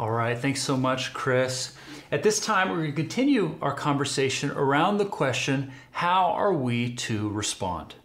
All right, thanks so much, Chris. At this time, we're going to continue our conversation around the question how are we to respond?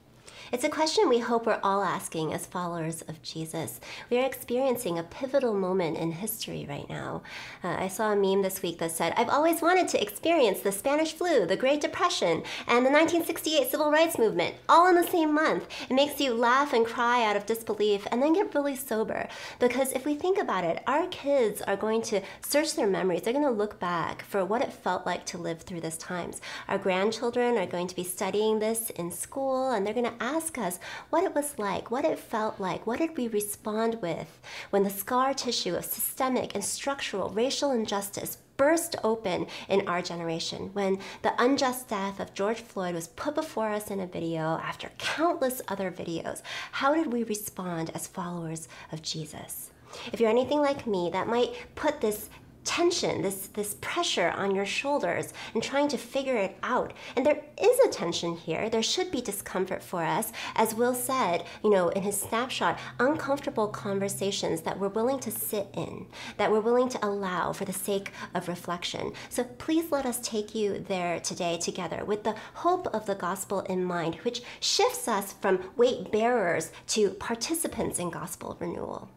It's a question we hope we're all asking as followers of Jesus. We are experiencing a pivotal moment in history right now. Uh, I saw a meme this week that said, I've always wanted to experience the Spanish flu, the Great Depression, and the 1968 Civil Rights Movement all in the same month. It makes you laugh and cry out of disbelief and then get really sober. Because if we think about it, our kids are going to search their memories. They're going to look back for what it felt like to live through these times. Our grandchildren are going to be studying this in school and they're going to ask ask us what it was like, what it felt like, what did we respond with when the scar tissue of systemic and structural racial injustice burst open in our generation when the unjust death of George Floyd was put before us in a video after countless other videos. How did we respond as followers of Jesus? If you're anything like me, that might put this tension, this, this pressure on your shoulders and trying to figure it out. And there is a tension here. There should be discomfort for us. As Will said, you know, in his snapshot, uncomfortable conversations that we're willing to sit in, that we're willing to allow for the sake of reflection. So please let us take you there today together with the hope of the gospel in mind, which shifts us from weight bearers to participants in gospel renewal.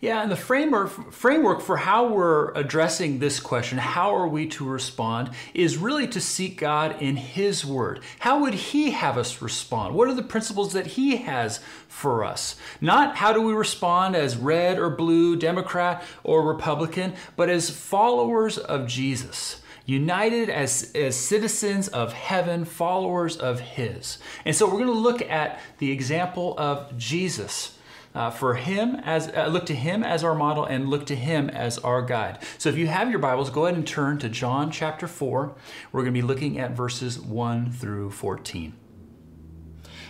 Yeah, and the framework framework for how we're addressing this question, how are we to respond, is really to seek God in His Word. How would He have us respond? What are the principles that He has for us? Not how do we respond as red or blue, Democrat or Republican, but as followers of Jesus united as, as citizens of heaven, followers of His. And so we're going to look at the example of Jesus uh, for him as uh, look to him as our model and look to him as our guide. So if you have your Bibles, go ahead and turn to John chapter 4. We're going to be looking at verses 1 through 14.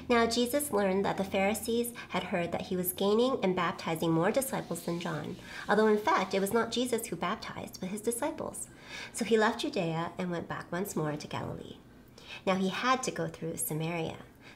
Now Jesus learned that the Pharisees had heard that he was gaining and baptizing more disciples than John, although in fact it was not Jesus who baptized, but his disciples. So he left Judea and went back once more to Galilee. Now he had to go through Samaria.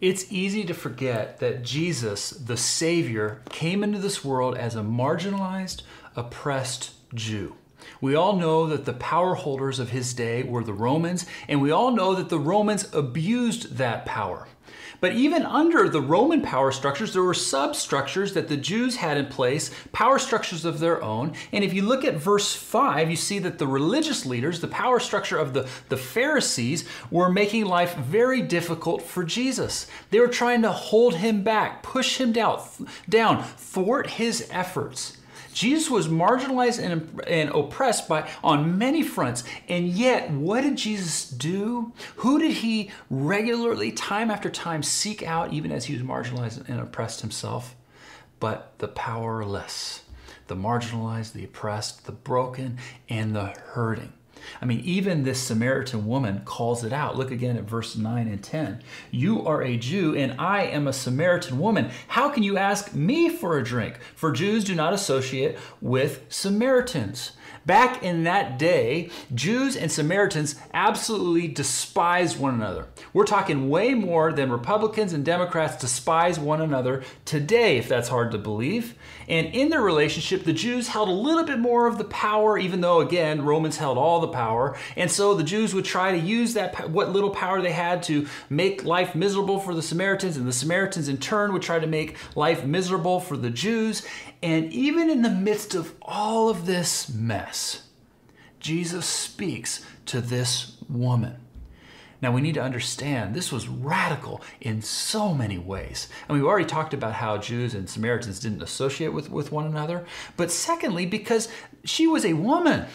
It's easy to forget that Jesus, the Savior, came into this world as a marginalized, oppressed Jew. We all know that the power holders of his day were the Romans, and we all know that the Romans abused that power. But even under the Roman power structures, there were substructures that the Jews had in place, power structures of their own. And if you look at verse 5, you see that the religious leaders, the power structure of the, the Pharisees, were making life very difficult for Jesus. They were trying to hold him back, push him down, down thwart his efforts. Jesus was marginalized and, and oppressed by on many fronts. And yet, what did Jesus do? Who did he regularly, time after time, seek out, even as he was marginalized and oppressed himself? But the powerless, the marginalized, the oppressed, the broken, and the hurting. I mean, even this Samaritan woman calls it out. Look again at verse 9 and 10. You are a Jew, and I am a Samaritan woman. How can you ask me for a drink? For Jews do not associate with Samaritans. Back in that day, Jews and Samaritans absolutely despised one another. We're talking way more than Republicans and Democrats despise one another today, if that's hard to believe. And in their relationship, the Jews held a little bit more of the power, even though, again, Romans held all the power. And so the Jews would try to use that, what little power they had, to make life miserable for the Samaritans, and the Samaritans in turn would try to make life miserable for the Jews. And even in the midst of all of this mess, Jesus speaks to this woman. Now, we need to understand this was radical in so many ways. And we've already talked about how Jews and Samaritans didn't associate with, with one another. But secondly, because she was a woman.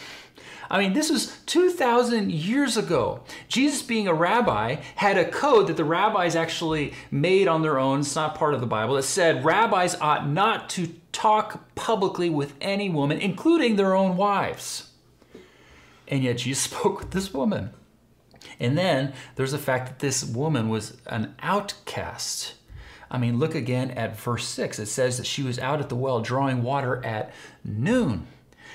I mean, this was 2,000 years ago. Jesus, being a rabbi, had a code that the rabbis actually made on their own. It's not part of the Bible. It said rabbis ought not to talk publicly with any woman, including their own wives. And yet Jesus spoke with this woman. And then there's the fact that this woman was an outcast. I mean, look again at verse 6. It says that she was out at the well drawing water at noon.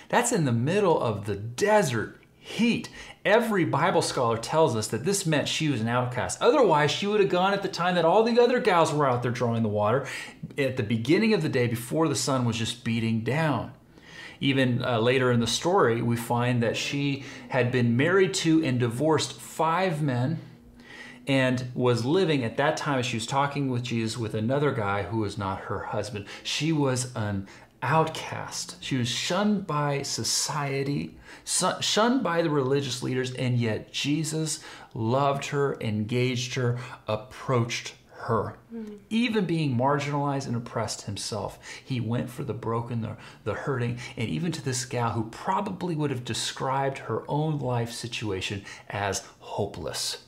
That's in the middle of the desert heat. Every Bible scholar tells us that this meant she was an outcast. Otherwise, she would have gone at the time that all the other gals were out there drawing the water, at the beginning of the day before the sun was just beating down. Even uh, later in the story, we find that she had been married to and divorced five men and was living at that time as she was talking with Jesus with another guy who was not her husband. She was an outcast. She was shunned by society, shunned by the religious leaders, and yet Jesus loved her, engaged her, approached her. Mm-hmm. Even being marginalized and oppressed himself, he went for the broken, the, the hurting, and even to this gal who probably would have described her own life situation as hopeless.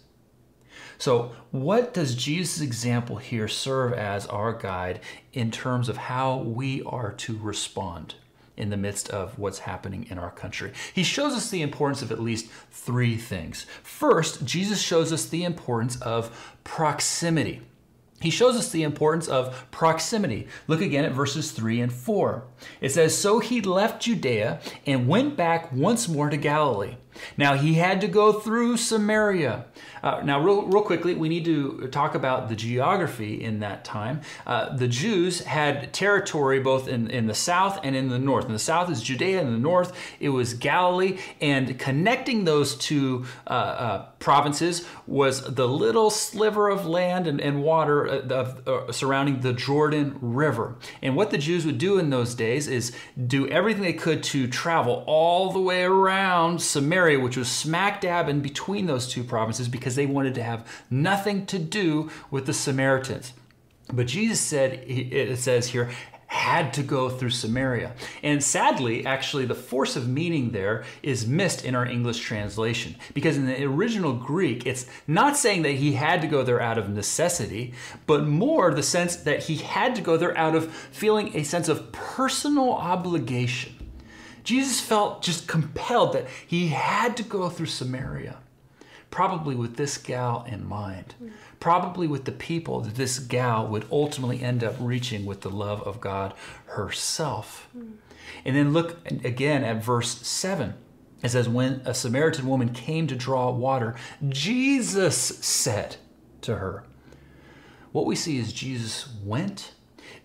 So, what does Jesus' example here serve as our guide in terms of how we are to respond in the midst of what's happening in our country? He shows us the importance of at least three things. First, Jesus shows us the importance of proximity. He shows us the importance of proximity. Look again at verses 3 and 4. It says, So he left Judea and went back once more to Galilee. Now he had to go through Samaria. Uh, now, real, real quickly, we need to talk about the geography in that time. Uh, the Jews had territory both in, in the south and in the north. In the south is Judea, in the north it was Galilee, and connecting those two uh, uh provinces was the little sliver of land and, and water uh, uh, surrounding the Jordan River. And what the Jews would do in those days is do everything they could to travel all the way around Samaria, which was smack dab in between those two provinces, because they wanted to have nothing to do with the Samaritans. But Jesus said, it says here, had to go through Samaria. And sadly, actually, the force of meaning there is missed in our English translation. Because in the original Greek, it's not saying that he had to go there out of necessity, but more the sense that he had to go there out of feeling a sense of personal obligation. Jesus felt just compelled that he had to go through Samaria probably with this gal in mind, probably with the people that this gal would ultimately end up reaching with the love of God herself. And then look again at verse 7. It says, When a Samaritan woman came to draw water, Jesus said to her, What we see is Jesus went,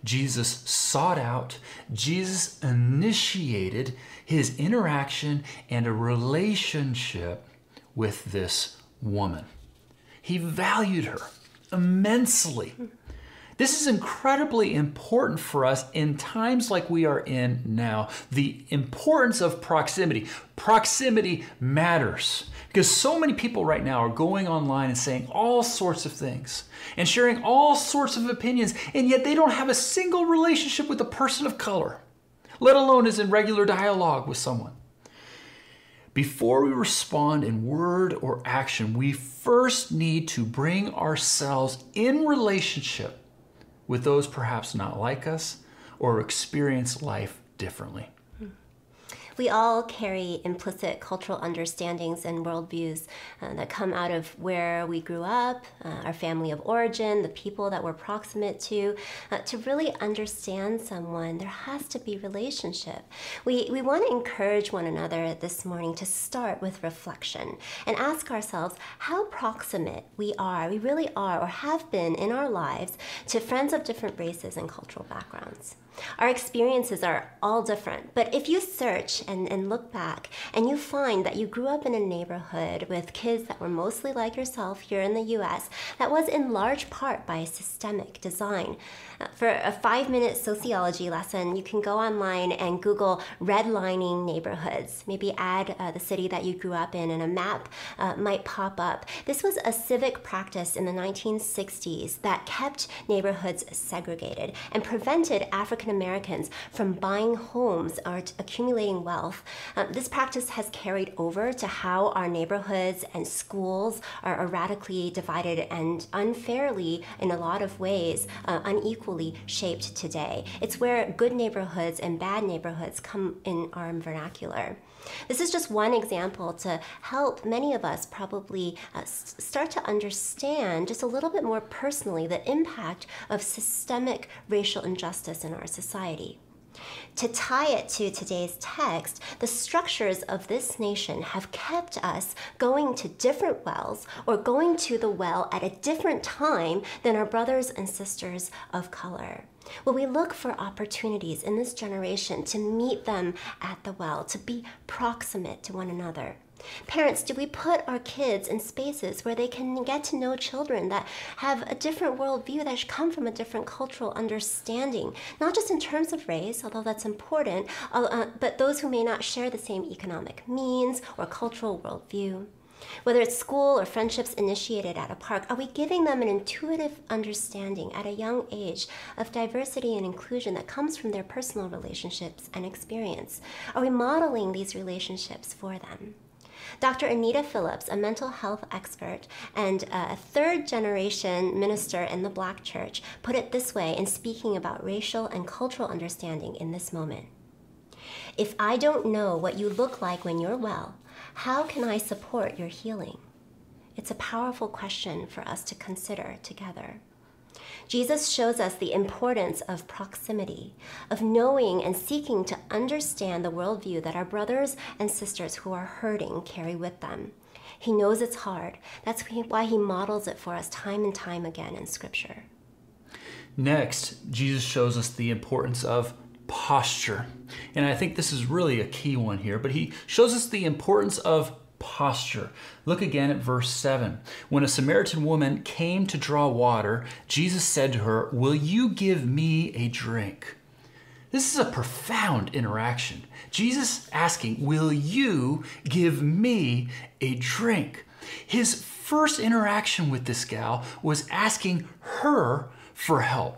Jesus sought out, Jesus initiated his interaction and a relationship with this woman. He valued her immensely. This is incredibly important for us in times like we are in now. The importance of proximity. Proximity matters because so many people right now are going online and saying all sorts of things and sharing all sorts of opinions, and yet they don't have a single relationship with a person of color, let alone is in regular dialogue with someone. Before we respond in word or action, we first need to bring ourselves in relationship with those perhaps not like us or experience life differently we all carry implicit cultural understandings and worldviews uh, that come out of where we grew up, uh, our family of origin, the people that we're proximate to. Uh, to really understand someone, there has to be relationship. We, we want to encourage one another this morning to start with reflection and ask ourselves how proximate we are, we really are, or have been in our lives to friends of different races and cultural backgrounds. Our experiences are all different, but if you search and, and look back and you find that you grew up in a neighborhood with kids that were mostly like yourself here in the US, that was in large part by systemic design. Uh, for a five minute sociology lesson, you can go online and Google redlining neighborhoods. Maybe add uh, the city that you grew up in, and a map uh, might pop up. This was a civic practice in the 1960s that kept neighborhoods segregated and prevented African African Americans from buying homes or accumulating wealth. Uh, this practice has carried over to how our neighborhoods and schools are, are radically divided and unfairly, in a lot of ways, uh, unequally shaped today. It's where good neighborhoods and bad neighborhoods come in our vernacular. This is just one example to help many of us probably uh, start to understand just a little bit more personally the impact of systemic racial injustice in our society. To tie it to today's text, the structures of this nation have kept us going to different wells or going to the well at a different time than our brothers and sisters of color. Will we look for opportunities in this generation to meet them at the well, to be proximate to one another? Parents, do we put our kids in spaces where they can get to know children that have a different worldview that come from a different cultural understanding, not just in terms of race, although that's important, uh, uh but those who may not share the same economic means or cultural worldview? Whether it's school or friendships initiated at a park, are we giving them an intuitive understanding at a young age of diversity and inclusion that comes from their personal relationships and experience? Are we modeling these relationships for them? Dr. Anita Phillips, a mental health expert and uh, a third generation minister in the Black church, put it this way in speaking about racial and cultural understanding in this moment. If I don't know what you look like when you're well, how can I support your healing? It's a powerful question for us to consider together. Jesus shows us the importance of proximity, of knowing and seeking to understand the worldview that our brothers and sisters who are hurting carry with them. He knows it's hard. That's why he models it for us time and time again in Scripture. Next, Jesus shows us the importance of posture. And I think this is really a key one here, but he shows us the importance of posture. Look again at verse 7. When a Samaritan woman came to draw water, Jesus said to her, Will you give me a drink? This is a profound interaction. Jesus asking, Will you give me a drink? His first interaction with this gal was asking her for help.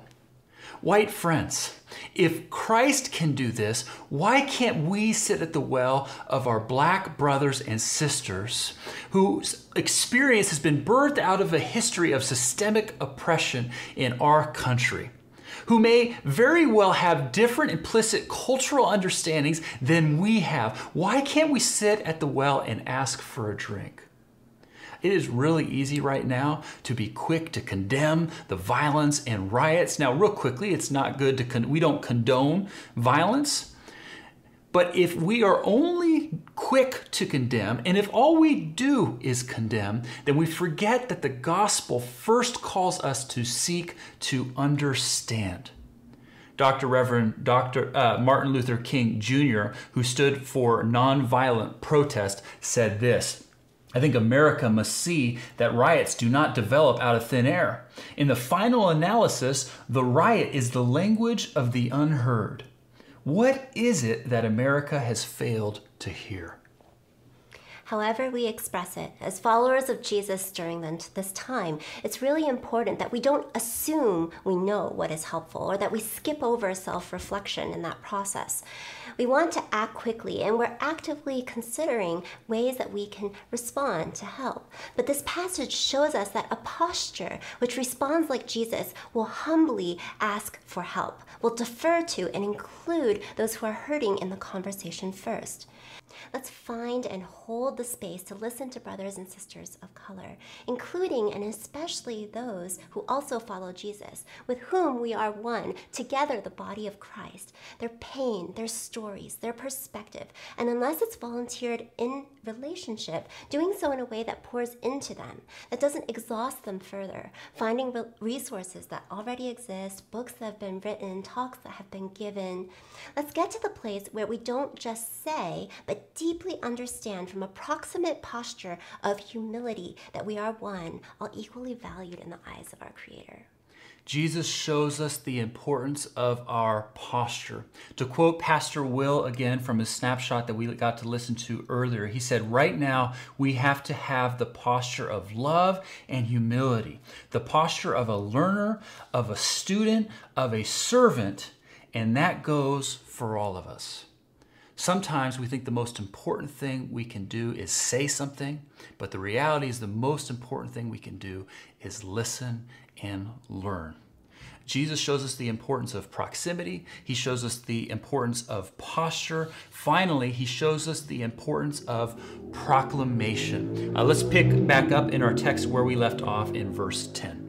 White friends, if Christ can do this, why can't we sit at the well of our black brothers and sisters whose experience has been birthed out of a history of systemic oppression in our country? Who may very well have different implicit cultural understandings than we have. Why can't we sit at the well and ask for a drink? It is really easy right now to be quick to condemn the violence and riots. Now, real quickly, it's not good to, con- we don't condone violence. But if we are only quick to condemn, and if all we do is condemn, then we forget that the gospel first calls us to seek to understand. Dr. Reverend Dr. Uh, Martin Luther King Jr., who stood for nonviolent protest, said this I think America must see that riots do not develop out of thin air. In the final analysis, the riot is the language of the unheard. What is it that America has failed to hear? However we express it, as followers of Jesus during this time, it's really important that we don't assume we know what is helpful or that we skip over self reflection in that process. We want to act quickly and we're actively considering ways that we can respond to help. But this passage shows us that a posture which responds like Jesus will humbly ask for help, will defer to and include those who are hurting in the conversation first. Let's find and hold the space to listen to brothers and sisters of color, including and especially those who also follow Jesus, with whom we are one, together the body of Christ, their pain, their stories, their perspective. And unless it's volunteered in relationship, doing so in a way that pours into them, that doesn't exhaust them further, finding resources that already exist, books that have been written, talks that have been given. Let's get to the place where we don't just say, but deeply understand from a proximate posture of humility that we are one, all equally valued in the eyes of our Creator. Jesus shows us the importance of our posture. To quote Pastor Will again from his snapshot that we got to listen to earlier, he said, Right now, we have to have the posture of love and humility, the posture of a learner, of a student, of a servant, And that goes for all of us. Sometimes we think the most important thing we can do is say something, but the reality is the most important thing we can do is listen and learn. Jesus shows us the importance of proximity. He shows us the importance of posture. Finally, he shows us the importance of proclamation. Uh, let's pick back up in our text where we left off in verse 10.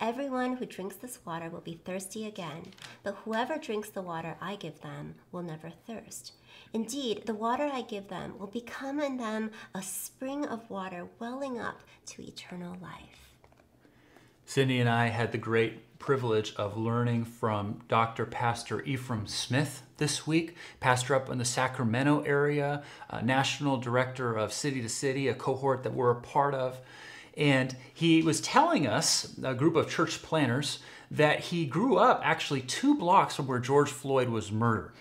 Everyone who drinks this water will be thirsty again, but whoever drinks the water I give them will never thirst. Indeed, the water I give them will become in them a spring of water welling up to eternal life. Cindy and I had the great privilege of learning from Dr. Pastor Efrem Smith this week, pastor up in the Sacramento area, national director of City to City, a cohort that we're a part of. And he was telling us, a group of church planners, that he grew up actually two blocks from where George Floyd was murdered.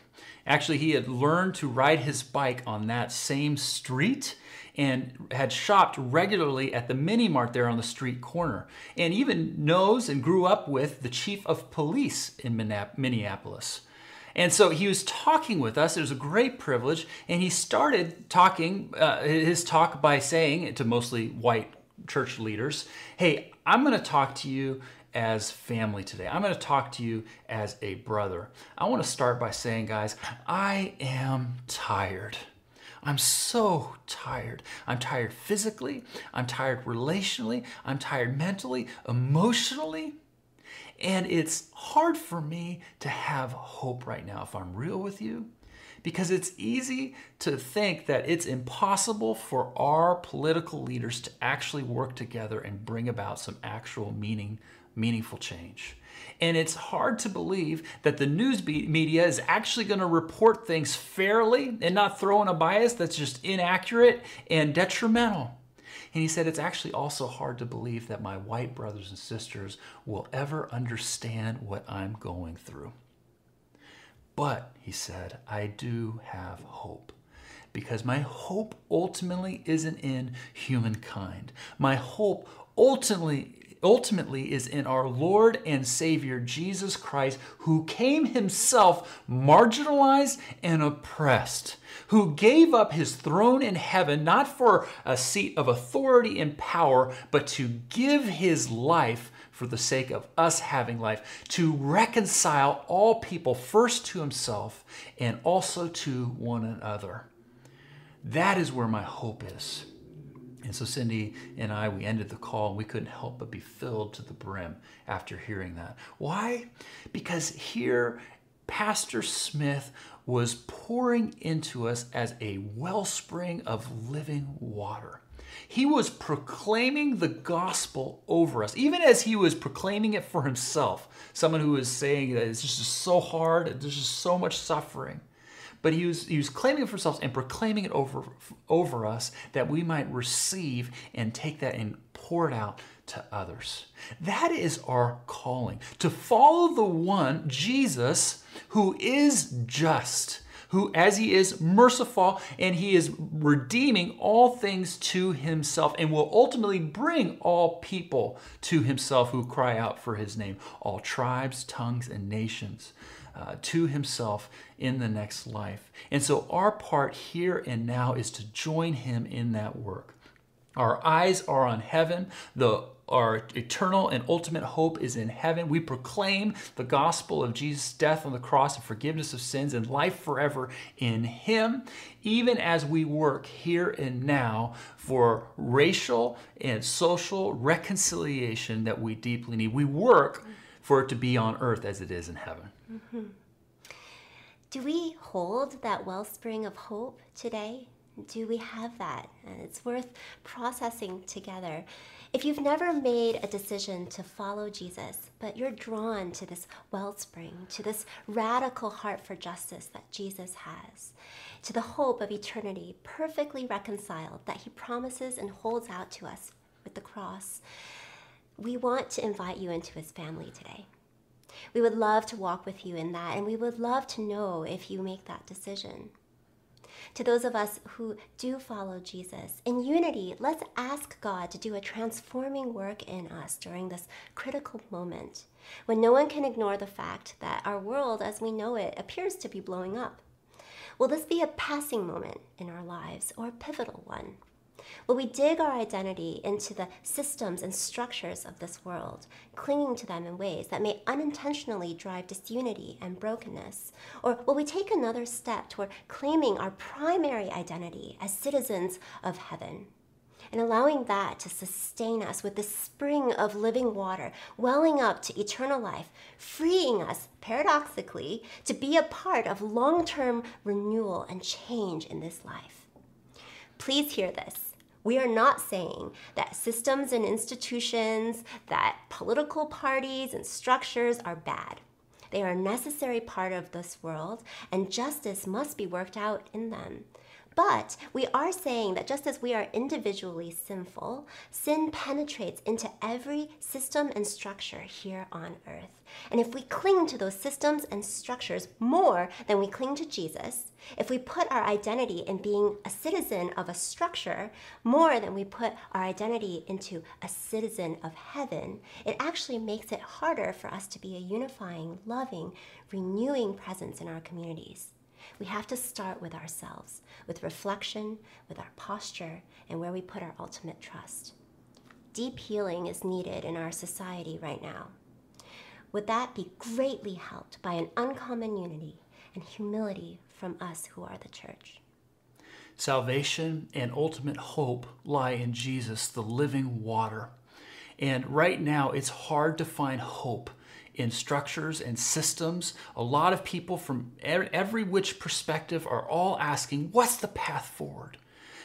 Actually, he had learned to ride his bike on that same street and had shopped regularly at the mini mart there on the street corner and even knows and grew up with the chief of police in Minneapolis. And so he was talking with us. It was a great privilege. And he started talking uh, his talk by saying to mostly white church leaders, Hey, I'm going to talk to you as family today. I'm going to talk to you as a brother. I want to start by saying, guys, I am tired. I'm so tired. I'm tired physically. I'm tired relationally. I'm tired mentally, emotionally. And it's hard for me to have hope right now, if I'm real with you because it's easy to think that it's impossible for our political leaders to actually work together and bring about some actual meaning meaningful change. And it's hard to believe that the news media is actually going to report things fairly and not throw in a bias that's just inaccurate and detrimental. And he said, It's actually also hard to believe that my white brothers and sisters will ever understand what I'm going through. But, he said, I do have hope. Because my hope ultimately isn't in humankind. My hope ultimately ultimately is in our Lord and Savior Jesus Christ, who came himself marginalized and oppressed, who gave up his throne in heaven not for a seat of authority and power, but to give his life for the sake of us having life, to reconcile all people first to himself and also to one another. That is where my hope is. And so Cindy and I, we ended the call and we couldn't help but be filled to the brim after hearing that. Why? Because here, Pastor Smith was pouring into us as a wellspring of living water. He was proclaiming the gospel over us, even as he was proclaiming it for himself. Someone who was saying that it's just so hard, there's just so much suffering. But he was, he was claiming it for himself and proclaiming it over, over us that we might receive and take that and pour it out to others. That is our calling to follow the one, Jesus, who is just who, as he is merciful and he is redeeming all things to himself and will ultimately bring all people to himself who cry out for his name, all tribes, tongues, and nations. Uh, to himself in the next life. And so, our part here and now is to join him in that work. Our eyes are on heaven. The our eternal and ultimate hope is in heaven. We proclaim the gospel of Jesus' death on the cross and forgiveness of sins and life forever in Him, even as we work here and now for racial and social reconciliation that we deeply need. We work for it to be on earth as it is in heaven. Mm-hmm. Do we hold that wellspring of hope today? Do we have that? And it's worth processing together. If you've never made a decision to follow Jesus, but you're drawn to this wellspring, to this radical heart for justice that Jesus has, to the hope of eternity perfectly reconciled that he promises and holds out to us with the cross, we want to invite you into his family today. We would love to walk with you in that, and we would love to know if you make that decision. To those of us who do follow Jesus, in unity, let's ask God to do a transforming work in us during this critical moment when no one can ignore the fact that our world as we know it appears to be blowing up. Will this be a passing moment in our lives or a pivotal one? Will we dig our identity into the systems and structures of this world, clinging to them in ways that may unintentionally drive disunity and brokenness? Or will we take another step toward claiming our primary identity as citizens of heaven? and allowing that to sustain us with the spring of living water welling up to eternal life, freeing us, paradoxically, to be a part of long term renewal and change in this life. Please hear this. We are not saying that systems and institutions, that political parties and structures are bad. They are a necessary part of this world, and justice must be worked out in them. But we are saying that just as we are individually sinful, sin penetrates into every system and structure here on earth. And if we cling to those systems and structures more than we cling to Jesus, if we put our identity in being a citizen of a structure more than we put our identity into a citizen of heaven, it actually makes it harder for us to be a unifying, loving, renewing presence in our communities. We have to start with ourselves, with reflection, with our posture, and where we put our ultimate trust. Deep healing is needed in our society right now. Would that be greatly helped by an uncommon unity and humility from us who are the church? Salvation and ultimate hope lie in Jesus, the living water. And right now, it's hard to find hope in structures and systems. A lot of people from every which perspective are all asking, what's the path forward?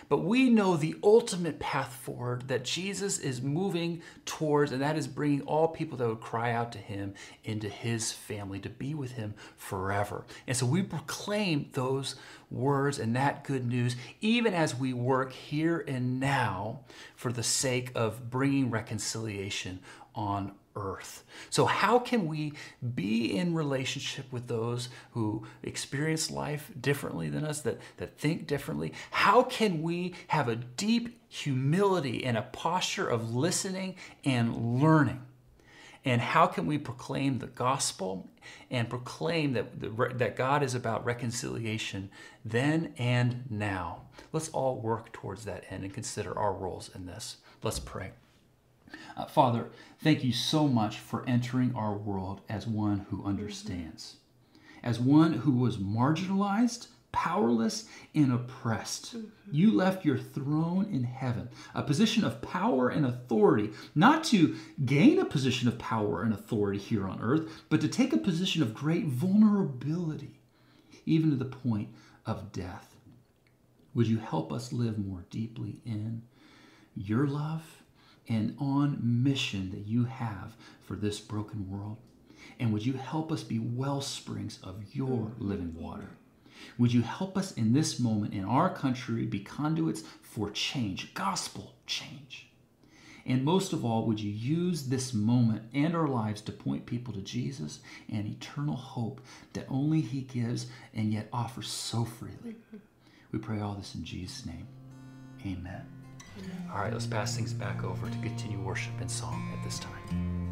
But we know the ultimate path forward that Jesus is moving towards, and that is bringing all people that would cry out to him into his family to be with him forever. And so we proclaim those words and that good news, even as we work here and now for the sake of bringing reconciliation on earth. So, how can we be in relationship with those who experience life differently than us, that, that think differently? How can we have a deep humility and a posture of listening and learning? And how can we proclaim the gospel and proclaim that, that God is about reconciliation then and now? Let's all work towards that end and consider our roles in this. Let's pray. Uh, Father, thank you so much for entering our world as one who understands, as one who was marginalized, powerless, and oppressed. Mm-hmm. You left your throne in heaven, a position of power and authority, not to gain a position of power and authority here on earth, but to take a position of great vulnerability, even to the point of death. Would you help us live more deeply in your love? And on mission that you have for this broken world? And would you help us be well springs of your living water? Would you help us in this moment in our country be conduits for change, gospel change? And most of all, would you use this moment and our lives to point people to Jesus and eternal hope that only He gives and yet offers so freely? We pray all this in Jesus' name. Amen. All right, let's pass things back over to continue worship and song at this time.